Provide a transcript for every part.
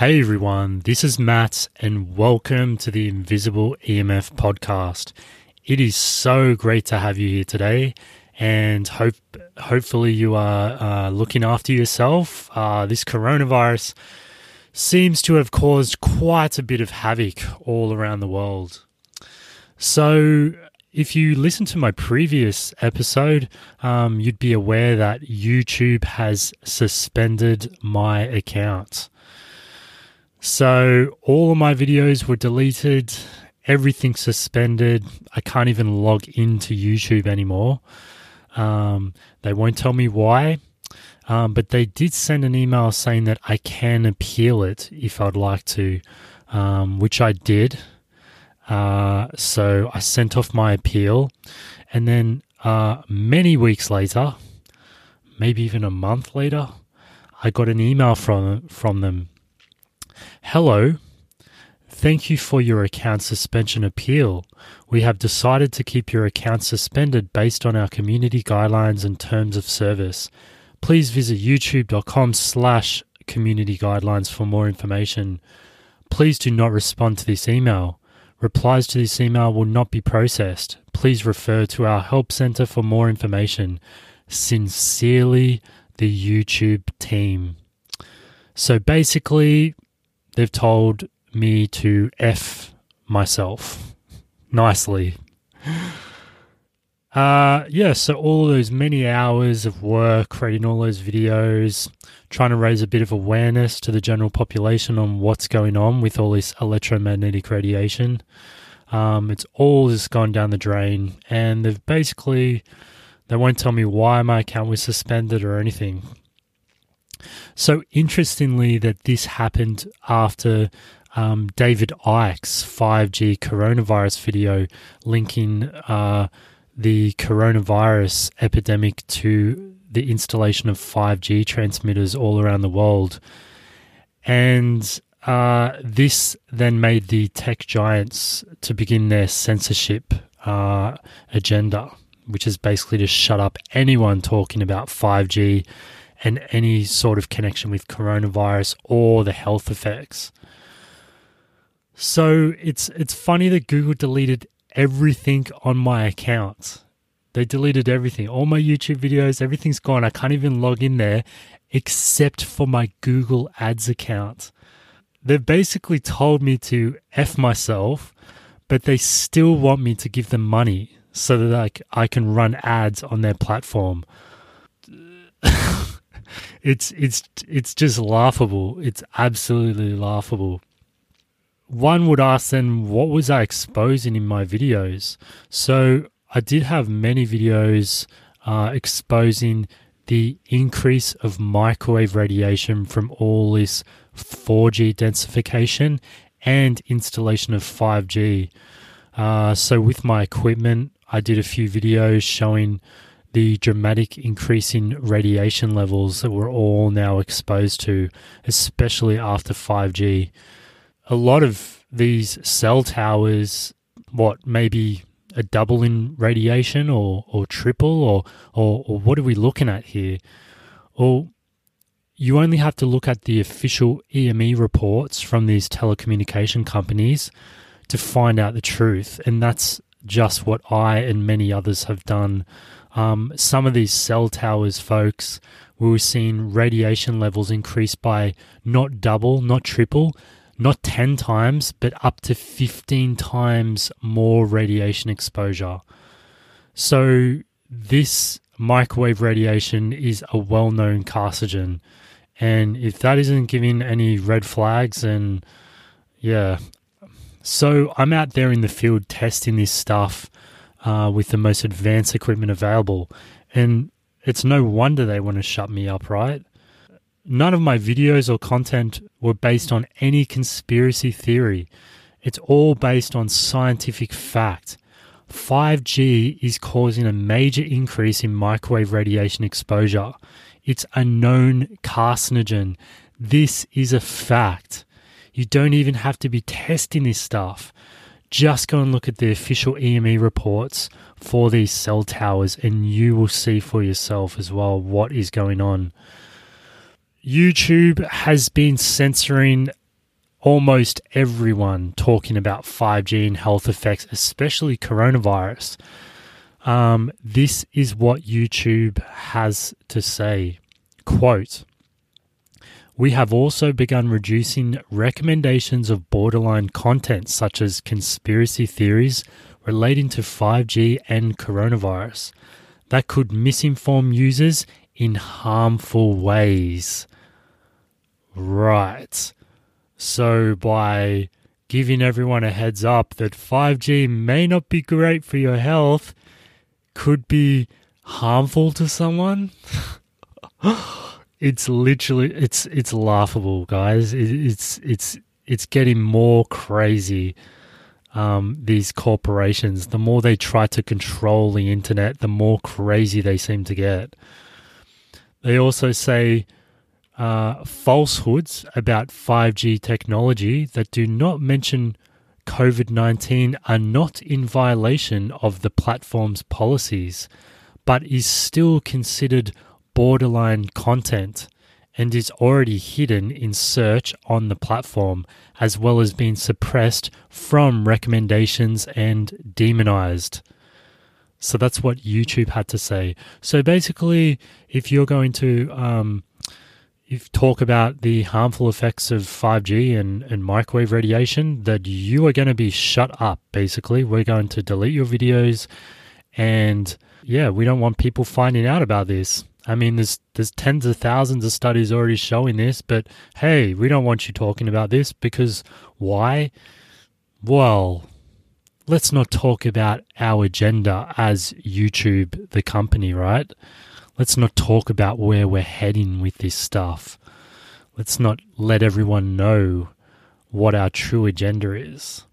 Hey everyone, this is Matt, and welcome to the Invisible EMF podcast. It is so great to have you here today, and hope hopefully you are uh, looking after yourself. Uh, this coronavirus seems to have caused quite a bit of havoc all around the world. So, if you listen to my previous episode, um, you'd be aware that YouTube has suspended my account. So all of my videos were deleted, everything suspended. I can't even log into YouTube anymore. Um, they won't tell me why, um, but they did send an email saying that I can appeal it if I'd like to, um, which I did. Uh, so I sent off my appeal, and then uh, many weeks later, maybe even a month later, I got an email from from them Hello. Thank you for your account suspension appeal. We have decided to keep your account suspended based on our community guidelines and terms of service. Please visit youtube.com slash community guidelines for more information. Please do not respond to this email. Replies to this email will not be processed. Please refer to our help center for more information. Sincerely, the YouTube team. So basically, they've told me to F myself nicely. Uh, yeah, so all those many hours of work creating all those videos, trying to raise a bit of awareness to the general population on what's going on with all this electromagnetic radiation. Um, it's all just gone down the drain, and they've basically they won't tell me why my account was suspended or anything. So interestingly, that this happened after um, David Icke's 5G coronavirus video linking uh, the coronavirus epidemic to the installation of 5G transmitters all around the world. And uh, this then made the tech giants to begin their censorship uh, agenda, which is basically to shut up anyone talking about 5G and any sort of connection with coronavirus or the health effects. So it's it's funny that Google deleted everything on my account. They deleted everything. All my YouTube videos, everything's gone. I can't even log in there except for my Google Ads account. They've basically told me to F myself, but they still want me to give them money so that I, I can run ads on their platform. it's it's it's just laughable. It's absolutely laughable. One would ask then, what was I exposing in my videos? So I did have many videos uh, exposing the increase of microwave radiation from all this 4G densification and installation of 5G. Uh, so with my equipment, I did a few videos showing the dramatic increase in radiation levels that we're all now exposed to, especially after 5G. A lot of these cell towers, what, maybe a double in radiation or, or triple, or, or, or what are we looking at here? Well, you only have to look at the official EME reports from these telecommunication companies to find out the truth. And that's just what I and many others have done um, some of these cell towers, folks, we were seeing radiation levels increase by not double, not triple, not 10 times, but up to 15 times more radiation exposure. So, this microwave radiation is a well known carcinogen. And if that isn't giving any red flags, and yeah. So, I'm out there in the field testing this stuff uh, with the most advanced equipment available. And it's no wonder they want to shut me up, right? None of my videos or content were based on any conspiracy theory. It's all based on scientific fact. 5G is causing a major increase in microwave radiation exposure. It's a known carcinogen. This is a fact. You don't even have to be testing this stuff. Just go and look at the official EME reports for these cell towers, and you will see for yourself as well what is going on. YouTube has been censoring almost everyone talking about 5G and health effects, especially coronavirus. Um, this is what YouTube has to say. Quote We have also begun reducing recommendations of borderline content such as conspiracy theories relating to 5G and coronavirus that could misinform users in harmful ways. Right. So, by giving everyone a heads up that 5G may not be great for your health, could be harmful to someone. it's literally it's it's laughable, guys. It, it's it's it's getting more crazy. Um, these corporations, the more they try to control the internet, the more crazy they seem to get. They also say uh, falsehoods about 5G technology that do not mention COVID 19 are not in violation of the platform's policies, but is still considered borderline content and is already hidden in search on the platform, as well as being suppressed from recommendations and demonized. So that's what YouTube had to say. So basically, if you're going to um, if talk about the harmful effects of 5G and, and microwave radiation, that you are going to be shut up, basically. We're going to delete your videos. And yeah, we don't want people finding out about this. I mean, there's there's tens of thousands of studies already showing this, but hey, we don't want you talking about this because why? Well, let's not talk about our agenda as YouTube, the company, right? Let's not talk about where we're heading with this stuff. Let's not let everyone know what our true agenda is.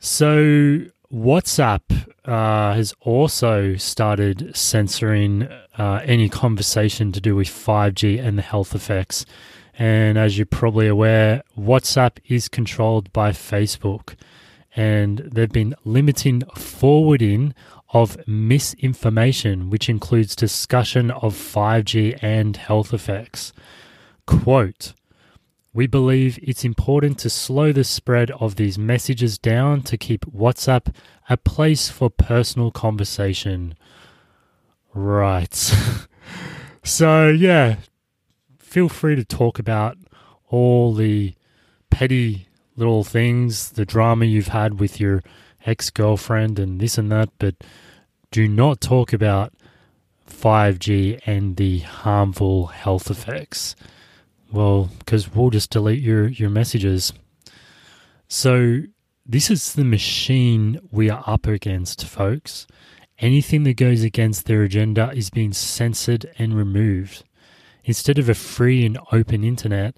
So, WhatsApp uh, has also started censoring uh, any conversation to do with 5G and the health effects. And as you're probably aware, WhatsApp is controlled by Facebook and they've been limiting forwarding of misinformation, which includes discussion of 5G and health effects. Quote, we believe it's important to slow the spread of these messages down to keep WhatsApp a place for personal conversation. Right. so, yeah, feel free to talk about all the petty little things, the drama you've had with your ex girlfriend and this and that, but do not talk about 5G and the harmful health effects. Well, because we'll just delete your, your messages. So, this is the machine we are up against, folks. Anything that goes against their agenda is being censored and removed. Instead of a free and open internet,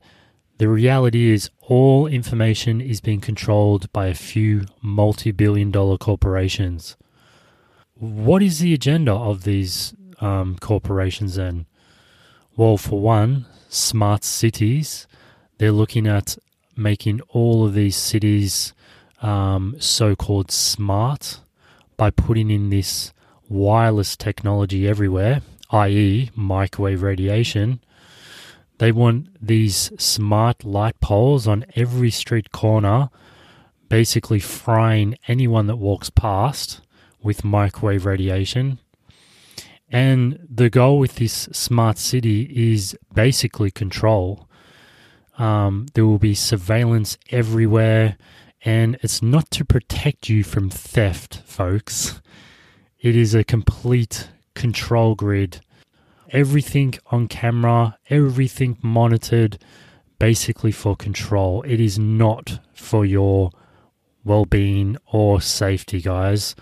the reality is, all information is being controlled by a few multi billion dollar corporations. What is the agenda of these um, corporations then? Well, for one, smart cities. They're looking at making all of these cities um, so called smart by putting in this wireless technology everywhere, i.e., microwave radiation they want these smart light poles on every street corner, basically frying anyone that walks past with microwave radiation. And the goal with this smart city is basically control. Um, there will be surveillance everywhere, and it's not to protect you from theft, folks. It is a complete control grid everything on camera, everything monitored, basically for control. It is not for your well being or safety, guys.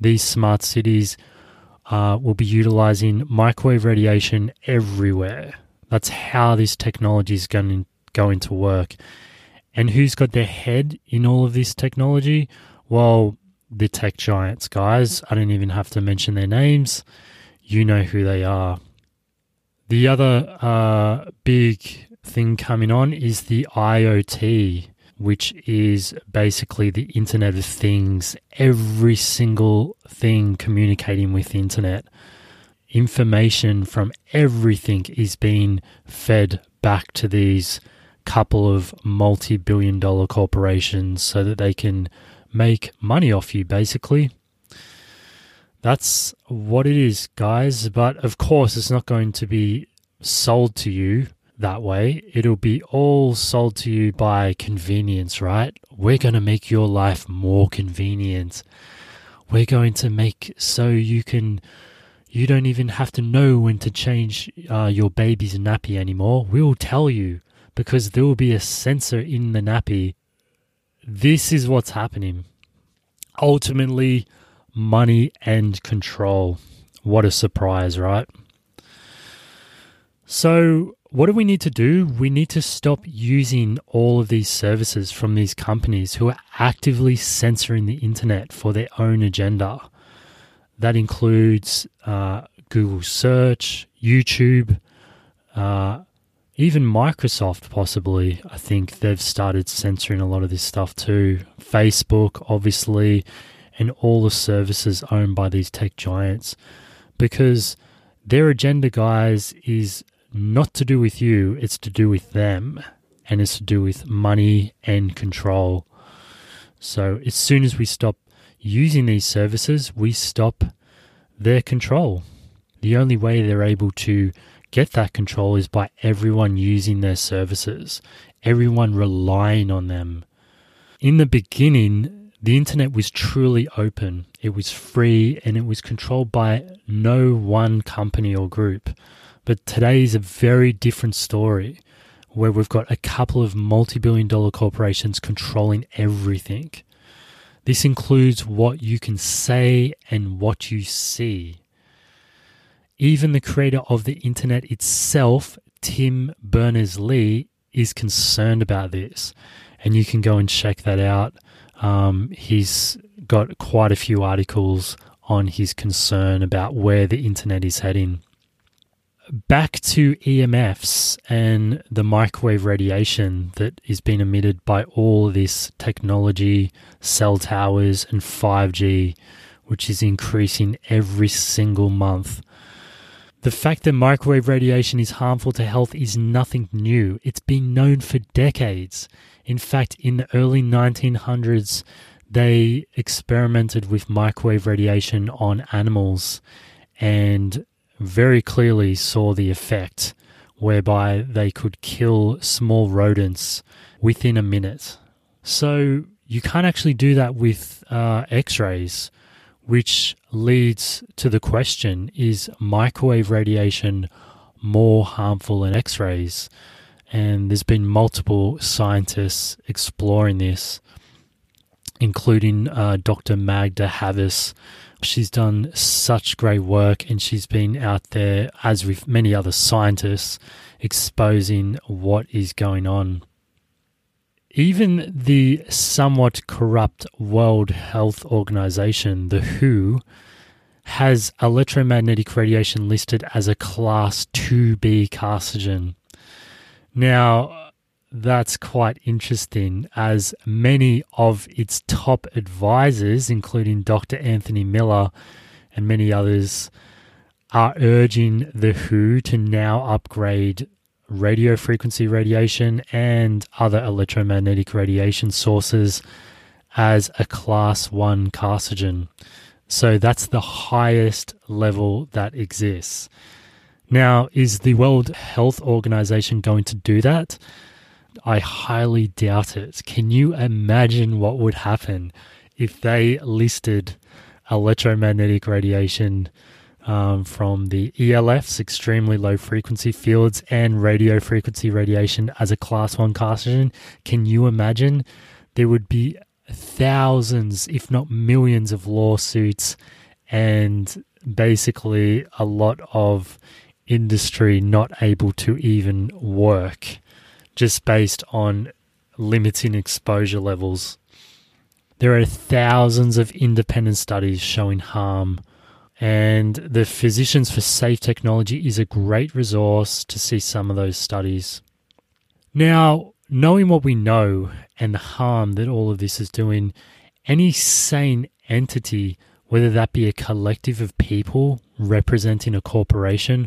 These smart cities uh, will be utilizing microwave radiation everywhere. That's how this technology is going, going to work. And who's got their head in all of this technology? Well, the tech giants, guys. I don't even have to mention their names. You know who they are. The other uh, big thing coming on is the IoT, which is basically the Internet of Things, every single thing communicating with the Internet. Information from everything is being fed back to these couple of multi billion dollar corporations so that they can make money off you, basically. That's what it is, guys. But of course, it's not going to be sold to you that way. It'll be all sold to you by convenience, right? We're going to make your life more convenient. We're going to make so you can you don't even have to know when to change uh, your baby's nappy anymore. We'll tell you because there will be a sensor in the nappy. This is what's happening. Ultimately, money and control. What a surprise, right? So, what do we need to do? We need to stop using all of these services from these companies who are actively censoring the internet for their own agenda. That includes uh, Google Search, YouTube, uh, even Microsoft, possibly. I think they've started censoring a lot of this stuff too. Facebook, obviously, and all the services owned by these tech giants because their agenda, guys, is not to do with you, it's to do with them and it's to do with money and control. So, as soon as we stop using these services, we stop their control. The only way they're able to get that control is by everyone using their services, everyone relying on them. In the beginning, the internet was truly open, it was free, and it was controlled by no one company or group. But today is a very different story where we've got a couple of multi billion dollar corporations controlling everything. This includes what you can say and what you see. Even the creator of the internet itself, Tim Berners Lee, is concerned about this. And you can go and check that out. Um, he's got quite a few articles on his concern about where the internet is heading back to EMFs and the microwave radiation that is being emitted by all this technology, cell towers, and 5G, which is increasing every single month. The fact that microwave radiation is harmful to health is nothing new. It's been known for decades. In fact, in the early 1900s, they experimented with microwave radiation on animals and very clearly saw the effect whereby they could kill small rodents within a minute. So you can't actually do that with uh, x rays, which leads to the question is microwave radiation more harmful than x rays? And there's been multiple scientists exploring this, including uh, Dr. Magda Havas, She's done such great work and she's been out there, as with many other scientists, exposing what is going on. Even the somewhat corrupt World Health Organization, the WHO, has electromagnetic radiation listed as a class 2B carcinogen. Now, that's quite interesting, as many of its top advisors, including Dr. Anthony Miller and many others, are urging the WHO to now upgrade radio frequency radiation and other electromagnetic radiation sources as a class 1 carcinogen. So that's the highest level that exists. Now, is the World Health Organization going to do that? I highly doubt it. Can you imagine what would happen if they listed electromagnetic radiation um, from the ELFs, extremely low frequency fields, and radio frequency radiation as a class one carcinogen? Can you imagine? There would be thousands, if not millions, of lawsuits and basically a lot of industry not able to even work just based on limiting exposure levels. There are thousands of independent studies showing harm, and the Physicians for Safe Technology is a great resource to see some of those studies. Now, knowing what we know and the harm that all of this is doing, any sane entity, whether that be a collective of people representing a corporation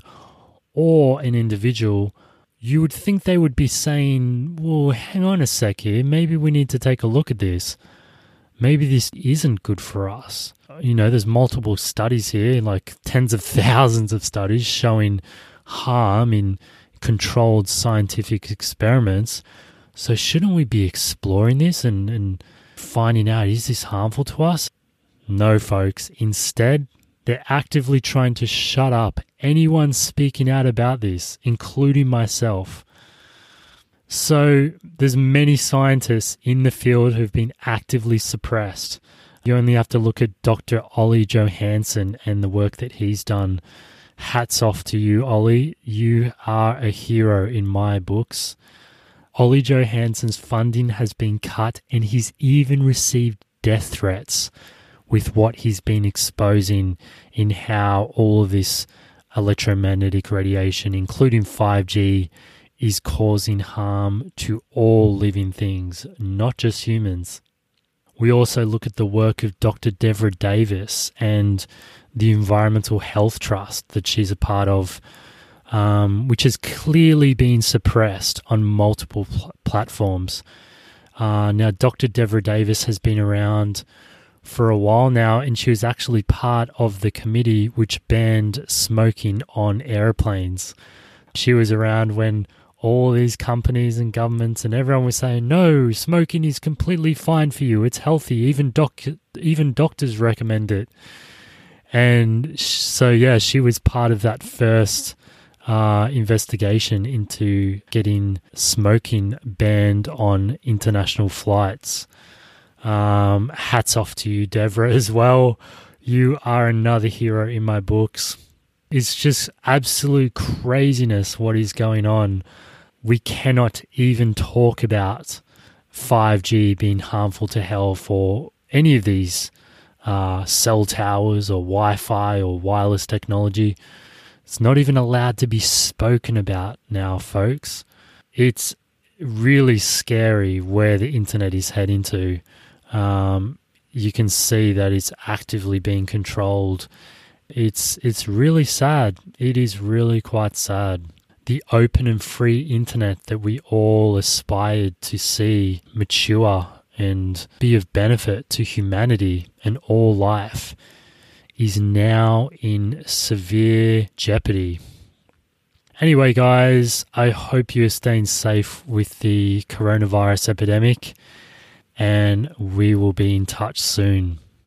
or an individual, you would think they would be saying, well, hang on a sec here, maybe we need to take a look at this. Maybe this isn't good for us. You know, there's multiple studies here, like tens of thousands of studies showing harm in controlled scientific experiments. So, shouldn't we be exploring this and, and finding out is this harmful to us? No, folks. Instead, they're actively trying to shut up anyone speaking out about this, including myself. So, there's many scientists in the field who've been actively suppressed. You only have to look at Dr. Ollie Johansson and the work that he's done. Hats off to you, Ollie. You are a hero in my books. Ollie Johansson's funding has been cut, and he's even received death threats with what he's been exposing in how all of this electromagnetic radiation, including 5G, is causing harm to all living things, not just humans. We also look at the work of Dr. Devra Davis and the Environmental Health Trust that she's a part of, um, which has clearly been suppressed on multiple pl- platforms. Uh, now, Dr. Devra Davis has been around for a while now, and she was actually part of the committee which banned smoking on airplanes. She was around when all these companies and governments and everyone was saying, no, smoking is completely fine for you. It's healthy. Even doc, even doctors recommend it. And so, yeah, she was part of that first uh, investigation into getting smoking banned on international flights. Um, hats off to you, Devra, as well. You are another hero in my books. It's just absolute craziness what is going on. We cannot even talk about 5G being harmful to health or any of these uh, cell towers or Wi Fi or wireless technology. It's not even allowed to be spoken about now, folks. It's really scary where the internet is heading to um, you can see that it's actively being controlled. It's it's really sad. It is really quite sad. The open and free internet that we all aspired to see mature and be of benefit to humanity and all life is now in severe jeopardy. Anyway, guys, I hope you're staying safe with the coronavirus epidemic and we will be in touch soon.